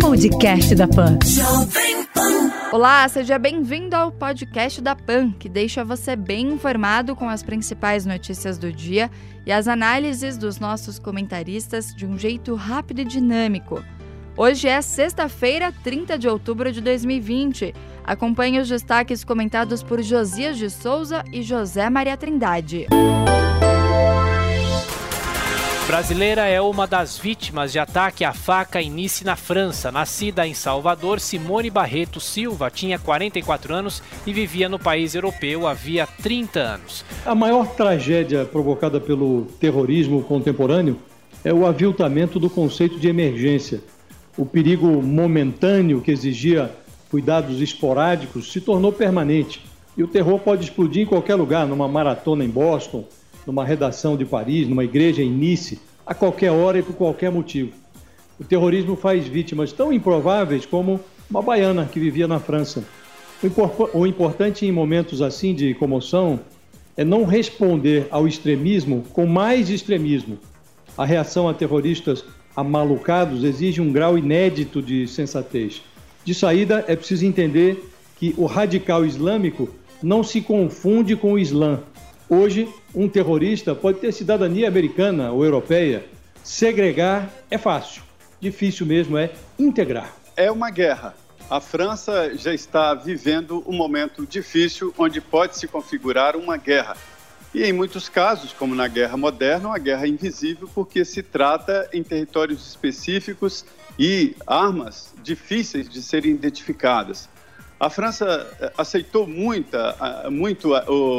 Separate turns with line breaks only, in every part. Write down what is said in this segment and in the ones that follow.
Podcast da Pan.
Olá, seja bem-vindo ao podcast da PAN, que deixa você bem informado com as principais notícias do dia e as análises dos nossos comentaristas de um jeito rápido e dinâmico. Hoje é sexta-feira, 30 de outubro de 2020. Acompanhe os destaques comentados por Josias de Souza e José Maria Trindade.
Brasileira é uma das vítimas de ataque à faca em Nice, na França. Nascida em Salvador, Simone Barreto Silva tinha 44 anos e vivia no país europeu havia 30 anos.
A maior tragédia provocada pelo terrorismo contemporâneo é o aviltamento do conceito de emergência. O perigo momentâneo que exigia cuidados esporádicos se tornou permanente. E o terror pode explodir em qualquer lugar, numa maratona em Boston, numa redação de Paris, numa igreja em Nice, a qualquer hora e por qualquer motivo. O terrorismo faz vítimas tão improváveis como uma baiana que vivia na França. O, importante em momentos assim de comoção é não responder ao extremismo com mais extremismo. A reação a terroristas amalucados exige um grau inédito de sensatez. De saída, é preciso entender que o radical islâmico não se confunde com o Islã, Hoje, um terrorista pode ter cidadania americana ou europeia. Segregar é fácil, difícil mesmo é integrar.
É uma guerra. A França já está vivendo um momento difícil onde pode se configurar uma guerra. E em muitos casos, como na guerra moderna, uma guerra invisível, porque se trata em territórios específicos e armas difíceis de serem identificadas. A França eh, aceitou muita, muito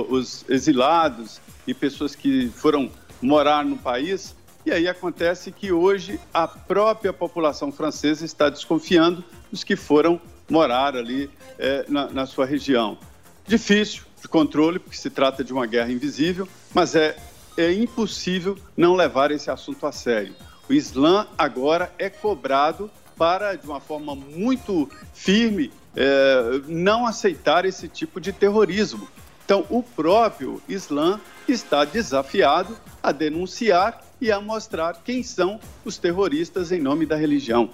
os exilados e pessoas que foram morar no país, e aí acontece que hoje a própria população francesa está desconfiando dos que foram morar ali é, na, na sua região. Difícil de controle, porque se trata de uma guerra invisível, mas é, é impossível não levar esse assunto a sério. O Islã agora é cobrado para, de uma forma muito firme, é, não aceitar esse tipo de terrorismo. Então, o próprio Islã está desafiado a denunciar e a mostrar quem são os terroristas em nome da religião.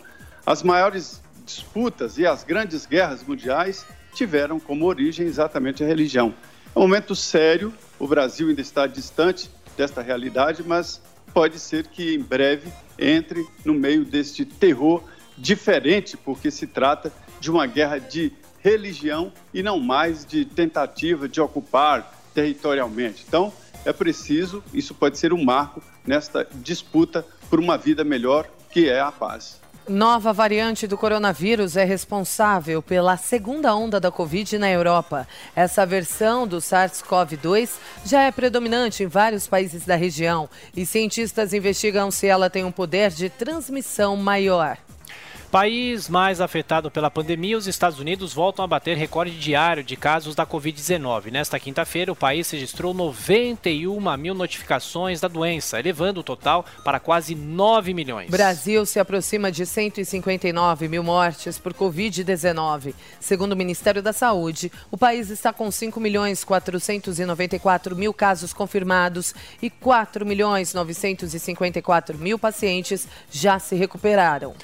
As maiores disputas e as grandes guerras mundiais tiveram como origem exatamente a religião. É um momento sério, o Brasil ainda está distante desta realidade, mas pode ser que em breve entre no meio deste terror diferente, porque se trata de uma guerra de religião e não mais de tentativa de ocupar territorialmente. Então, é preciso, isso pode ser um marco nesta disputa por uma vida melhor, que é a paz.
Nova variante do coronavírus é responsável pela segunda onda da Covid na Europa. Essa versão do SARS-CoV-2 já é predominante em vários países da região e cientistas investigam se ela tem um poder de transmissão maior.
País mais afetado pela pandemia, os Estados Unidos voltam a bater recorde diário de casos da Covid-19. Nesta quinta-feira, o país registrou 91 mil notificações da doença, elevando o total para quase 9 milhões.
Brasil se aproxima de 159 mil mortes por Covid-19. Segundo o Ministério da Saúde, o país está com 5 milhões 494 mil casos confirmados e 4 milhões 954 mil pacientes já se recuperaram.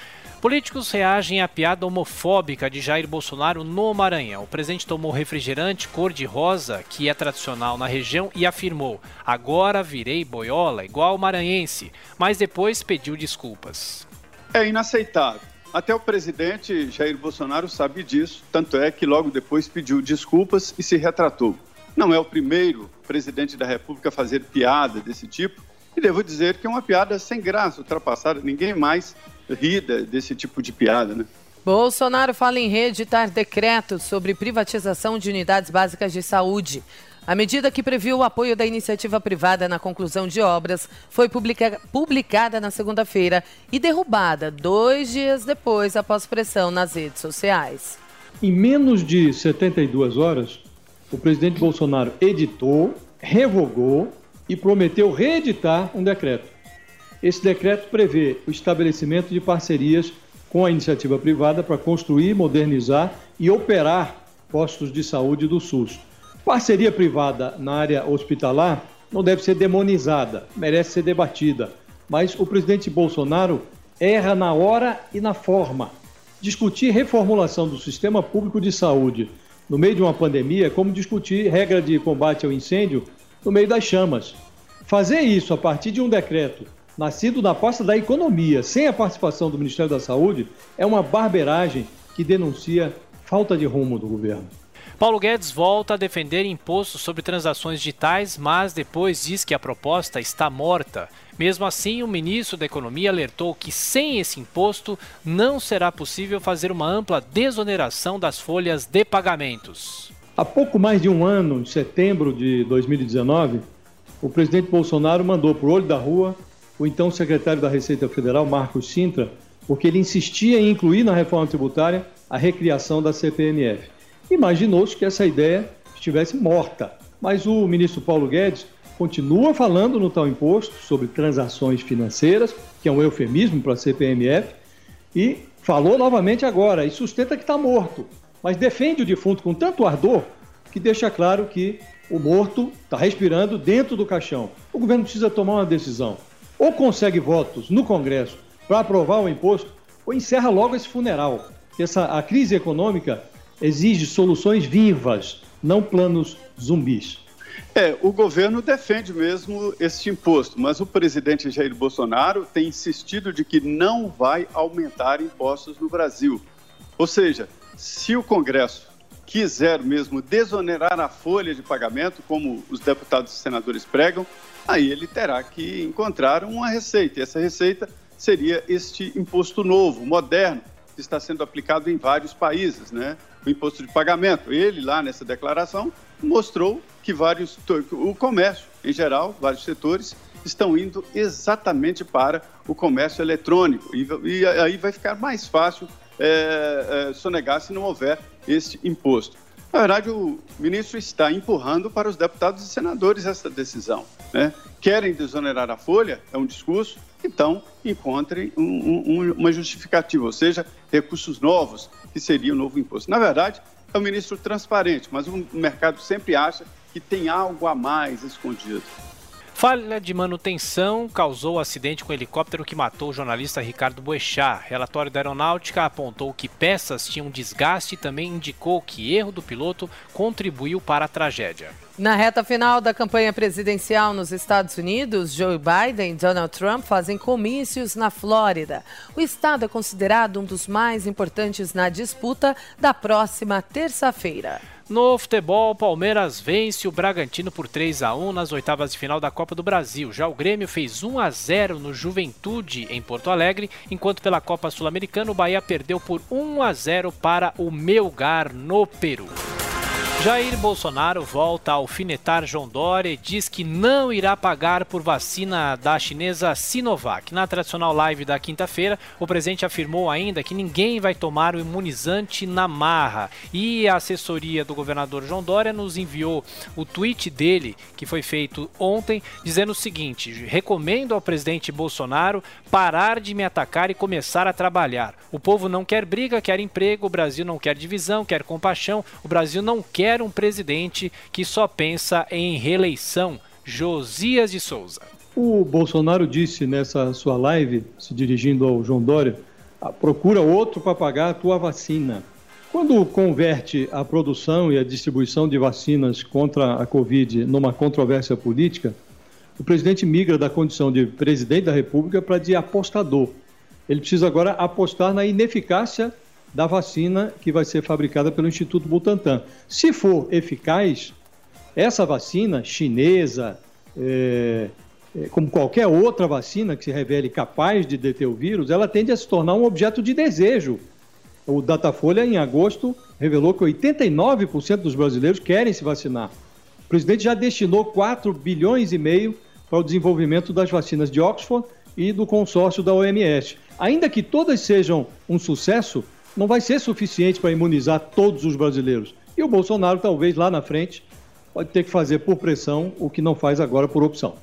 Políticos reagem à piada homofóbica de Jair Bolsonaro no Maranhão. O presidente tomou refrigerante cor-de-rosa, que é tradicional na região, e afirmou: Agora virei boiola, igual maranhense. Mas depois pediu desculpas.
É inaceitável. Até o presidente Jair Bolsonaro sabe disso, tanto é que logo depois pediu desculpas e se retratou. Não é o primeiro presidente da República a fazer piada desse tipo, e devo dizer que é uma piada sem graça, ultrapassada. Ninguém mais ri desse tipo de piada, né?
Bolsonaro fala em reeditar decreto sobre privatização de unidades básicas de saúde. A medida que previu o apoio da iniciativa privada na conclusão de obras foi publica publicada na segunda-feira e derrubada dois dias depois, após pressão nas redes sociais.
Em menos de 72 horas, o presidente Bolsonaro editou, revogou e prometeu reeditar um decreto. Esse decreto prevê o estabelecimento de parcerias com a iniciativa privada para construir, modernizar e operar postos de saúde do SUS. Parceria privada na área hospitalar não deve ser demonizada, merece ser debatida. Mas o presidente Bolsonaro erra na hora e na forma. Discutir reformulação do sistema público de saúde no meio de uma pandemia é como discutir regra de combate ao incêndio no meio das chamas. Fazer isso a partir de um decreto nascido na pasta da economia, sem a participação do Ministério da Saúde, é uma barberagem que denuncia falta de rumo do governo.
Paulo Guedes volta a defender imposto sobre transações digitais, mas depois diz que a proposta está morta. Mesmo assim, o ministro da Economia alertou que sem esse imposto não será possível fazer uma ampla desoneração das folhas de pagamentos.
Há pouco mais de um ano, em setembro de 2019, o presidente Bolsonaro mandou para o olho da rua o então secretário da Receita Federal, Marcos Sintra, porque ele insistia em incluir na reforma tributária a recriação da CPMF. Imaginou-se que essa ideia estivesse morta, mas o ministro Paulo Guedes continua falando no tal imposto sobre transações financeiras, que é um eufemismo para a CPMF, e falou novamente agora e sustenta que está morto, mas defende o defunto com tanto ardor que deixa claro que o morto está respirando dentro do caixão. O governo precisa tomar uma decisão. Ou consegue votos no Congresso para aprovar o imposto, ou encerra logo esse funeral. Essa, a crise econômica exige soluções vivas, não planos zumbis.
É, o governo defende mesmo esse imposto, mas o presidente Jair Bolsonaro tem insistido de que não vai aumentar impostos no Brasil. Ou seja, se o Congresso quiser mesmo desonerar a folha de pagamento, como os deputados e senadores pregam, aí ele terá que encontrar uma receita. E essa receita seria este imposto novo, moderno, que está sendo aplicado em vários países, né? O imposto de pagamento. Ele, lá nessa declaração, mostrou que vários, o comércio em geral, vários setores, estão indo exatamente para o comércio eletrônico. E, e aí vai ficar mais fácil é, é, sonegar se não houver esse imposto. Na verdade, o ministro está empurrando para os deputados e senadores essa decisão. Né? Querem desonerar a folha, é um discurso, então encontrem um, um, uma justificativa, ou seja, recursos novos, que seria o novo imposto. Na verdade, é um ministro transparente, mas o mercado sempre acha que tem algo a mais escondido.
Falha de manutenção causou o acidente com o helicóptero que matou o jornalista Ricardo Boechat. Relatório da aeronáutica apontou que peças tinham desgaste e também indicou que erro do piloto contribuiu para a tragédia.
Na reta final da campanha presidencial nos Estados Unidos, Joe Biden e Donald Trump fazem comícios na Flórida. O estado é considerado um dos mais importantes na disputa da próxima terça-feira.
No futebol, Palmeiras vence o Bragantino por 3 a 1 nas oitavas de final da Copa do Brasil. Já o Grêmio fez 1 a 0 no Juventude em Porto Alegre, enquanto pela Copa Sul-Americana o Bahia perdeu por 1 a 0 para o Melgar no Peru. Jair Bolsonaro volta a alfinetar João Dória e diz que não irá pagar por vacina da chinesa Sinovac. Na tradicional live da quinta-feira, o presidente afirmou ainda que ninguém vai tomar o imunizante na marra. E a assessoria do governador João Dória nos enviou o tweet dele, que foi feito ontem, dizendo o seguinte: recomendo ao presidente Bolsonaro parar de me atacar e começar a trabalhar. O povo não quer briga, quer emprego, o Brasil não quer divisão, quer compaixão, o Brasil não quer quer um presidente que só pensa em reeleição. Josias de Souza.
O Bolsonaro disse nessa sua live, se dirigindo ao João Dória, ah, procura outro para pagar a tua vacina. Quando converte a produção e a distribuição de vacinas contra a Covid numa controvérsia política, o presidente migra da condição de presidente da República para de apostador. Ele precisa agora apostar na ineficácia da vacina que vai ser fabricada pelo Instituto Butantan. Se for eficaz, essa vacina chinesa, é, é, como qualquer outra vacina que se revele capaz de deter o vírus, ela tende a se tornar um objeto de desejo. O Datafolha, em agosto, revelou que 89% dos brasileiros querem se vacinar. O presidente já destinou 4 bilhões e meio para o desenvolvimento das vacinas de Oxford e do consórcio da OMS. Ainda que todas sejam um sucesso, não vai ser suficiente para imunizar todos os brasileiros. E o Bolsonaro, talvez lá na frente, pode ter que fazer por pressão o que não faz agora por opção.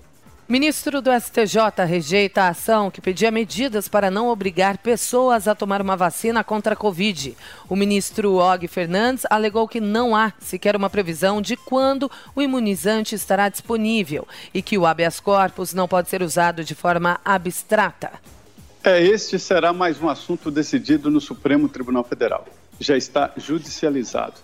Ministro do STJ rejeita a ação que pedia medidas para não obrigar pessoas a tomar uma vacina contra a Covid. O ministro Og Fernandes alegou que não há sequer uma previsão de quando o imunizante estará disponível e que o habeas corpus não pode ser usado de forma abstrata.
É, este será mais um assunto decidido no Supremo Tribunal Federal. Já está judicializado.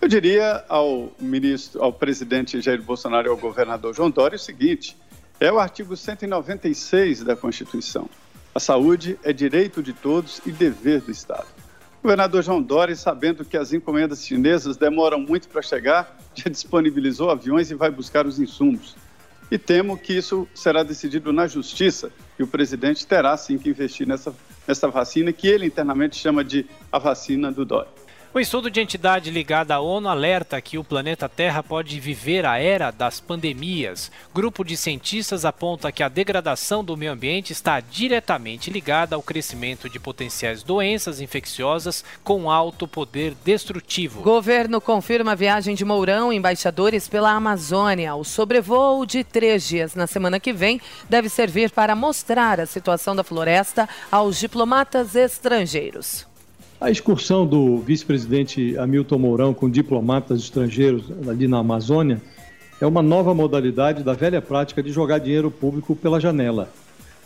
Eu diria ao ministro, ao presidente Jair Bolsonaro e ao governador João Dória o seguinte: é o artigo 196 da Constituição. A saúde é direito de todos e dever do Estado. O governador João Dória, sabendo que as encomendas chinesas demoram muito para chegar, já disponibilizou aviões e vai buscar os insumos. E temo que isso será decidido na justiça e o presidente terá sim que investir nessa, nessa vacina que ele internamente chama de a vacina do Dória.
O estudo de entidade ligada à ONU alerta que o planeta Terra pode viver a era das pandemias. Grupo de cientistas aponta que a degradação do meio ambiente está diretamente ligada ao crescimento de potenciais doenças infecciosas com alto poder destrutivo.
Governo confirma a viagem de Mourão, embaixadores pela Amazônia. O sobrevoo de três dias na semana que vem deve servir para mostrar a situação da floresta aos diplomatas estrangeiros.
A excursão do vice-presidente Hamilton Mourão com diplomatas estrangeiros ali na Amazônia é uma nova modalidade da velha prática de jogar dinheiro público pela janela.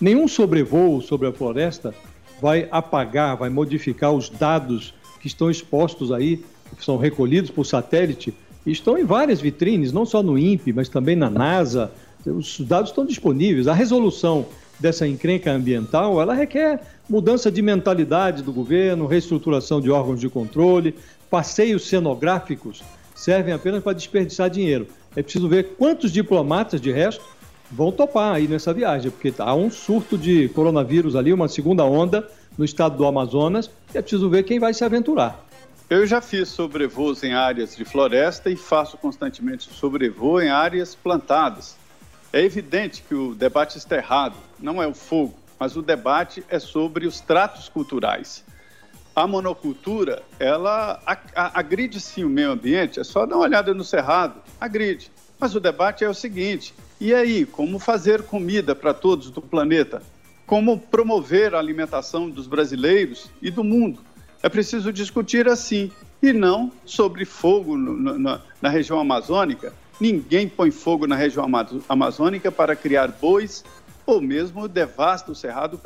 Nenhum sobrevoo sobre a floresta vai apagar, vai modificar os dados que estão expostos aí, que são recolhidos por satélite, e estão em várias vitrines, não só no INPE, mas também na NASA. Os dados estão disponíveis. A resolução dessa encrenca ambiental, ela requer mudança de mentalidade do governo, reestruturação de órgãos de controle, passeios cenográficos servem apenas para desperdiçar dinheiro. É preciso ver quantos diplomatas, de resto, vão topar aí nessa viagem, porque há um surto de coronavírus ali, uma segunda onda no estado do Amazonas, e é preciso ver quem vai se aventurar.
Eu já fiz sobrevoos em áreas de floresta e faço constantemente sobrevoo em áreas plantadas. É evidente que o debate está errado, não é o fogo, mas o debate é sobre os tratos culturais. A monocultura, ela agride sim o meio ambiente, é só dar uma olhada no cerrado, agride. Mas o debate é o seguinte: e aí, como fazer comida para todos do planeta? Como promover a alimentação dos brasileiros e do mundo? É preciso discutir assim, e não sobre fogo no, no, na região amazônica. Ninguém põe fogo na região amazônica para criar bois ou mesmo devasta o cerrado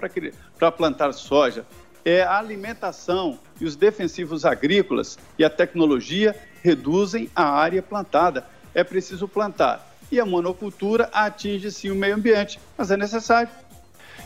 para plantar soja. É a alimentação e os defensivos agrícolas e a tecnologia reduzem a área plantada. É preciso plantar. E a monocultura atinge sim o meio ambiente, mas é necessário.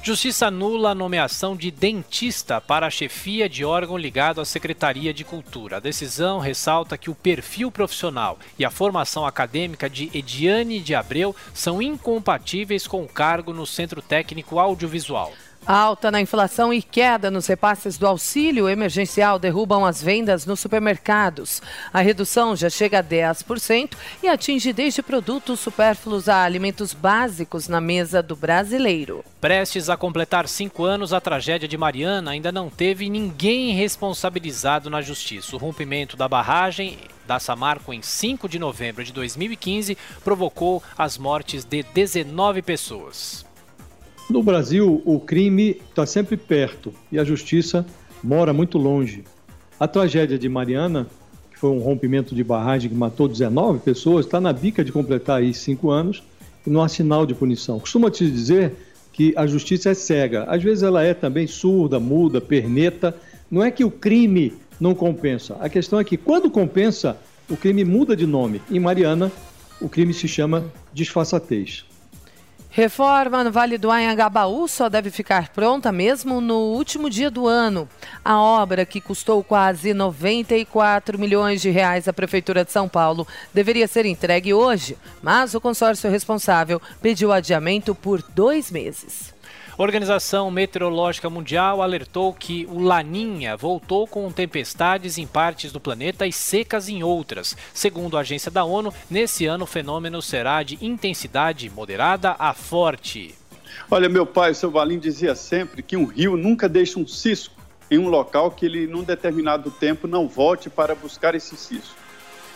Justiça anula a nomeação de dentista para a chefia de órgão ligado à Secretaria de Cultura. A decisão ressalta que o perfil profissional e a formação acadêmica de Ediane de Abreu são incompatíveis com o cargo no Centro Técnico Audiovisual.
Alta na inflação e queda nos repasses do auxílio emergencial derrubam as vendas nos supermercados. A redução já chega a 10% e atinge desde produtos supérfluos a alimentos básicos na mesa do brasileiro.
Prestes a completar cinco anos, a tragédia de Mariana ainda não teve ninguém responsabilizado na justiça. O rompimento da barragem da Samarco em 5 de novembro de 2015 provocou as mortes de 19 pessoas.
No Brasil, o crime está sempre perto e a justiça mora muito longe. A tragédia de Mariana, que foi um rompimento de barragem que matou 19 pessoas, está na bica de completar aí cinco anos e não há sinal de punição. Costuma te dizer que a justiça é cega. Às vezes ela é também surda, muda, perneta. Não é que o crime não compensa. A questão é que quando compensa, o crime muda de nome. Em Mariana, o crime se chama disfarçatez.
Reforma no Vale do Anhangabaú só deve ficar pronta mesmo no último dia do ano. A obra, que custou quase 94 milhões de reais à Prefeitura de São Paulo, deveria ser entregue hoje, mas o consórcio responsável pediu adiamento por dois meses.
Organização Meteorológica Mundial alertou que o Laninha voltou com tempestades em partes do planeta e secas em outras. Segundo a agência da ONU, nesse ano o fenômeno será de intensidade moderada a forte.
Olha, meu pai, seu Valim dizia sempre que um rio nunca deixa um cisco em um local que ele, num determinado tempo, não volte para buscar esse cisco.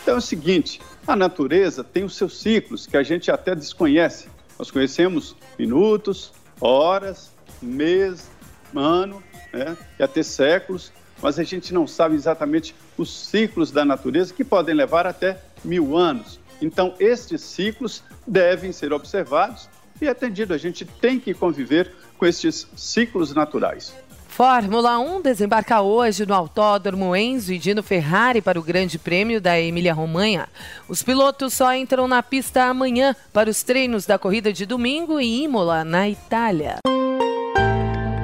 Então é o seguinte: a natureza tem os seus ciclos que a gente até desconhece. Nós conhecemos minutos, horas, mês, ano, né, e até séculos, mas a gente não sabe exatamente os ciclos da natureza que podem levar até mil anos. Então, estes ciclos devem ser observados e atendido. A gente tem que conviver com estes ciclos naturais.
Fórmula 1 desembarca hoje no Autódromo Enzo e Dino Ferrari para o Grande Prêmio da Emília-Romanha. Os pilotos só entram na pista amanhã para os treinos da corrida de domingo em Imola, na Itália.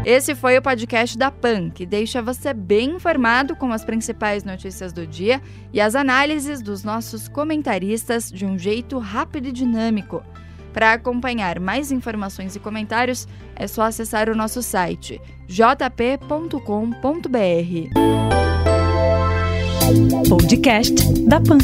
Esse foi o podcast da PAN, que deixa você bem informado com as principais notícias do dia e as análises dos nossos comentaristas de um jeito rápido e dinâmico. Para acompanhar mais informações e comentários, é só acessar o nosso site jp.com.br.
Podcast da Pan.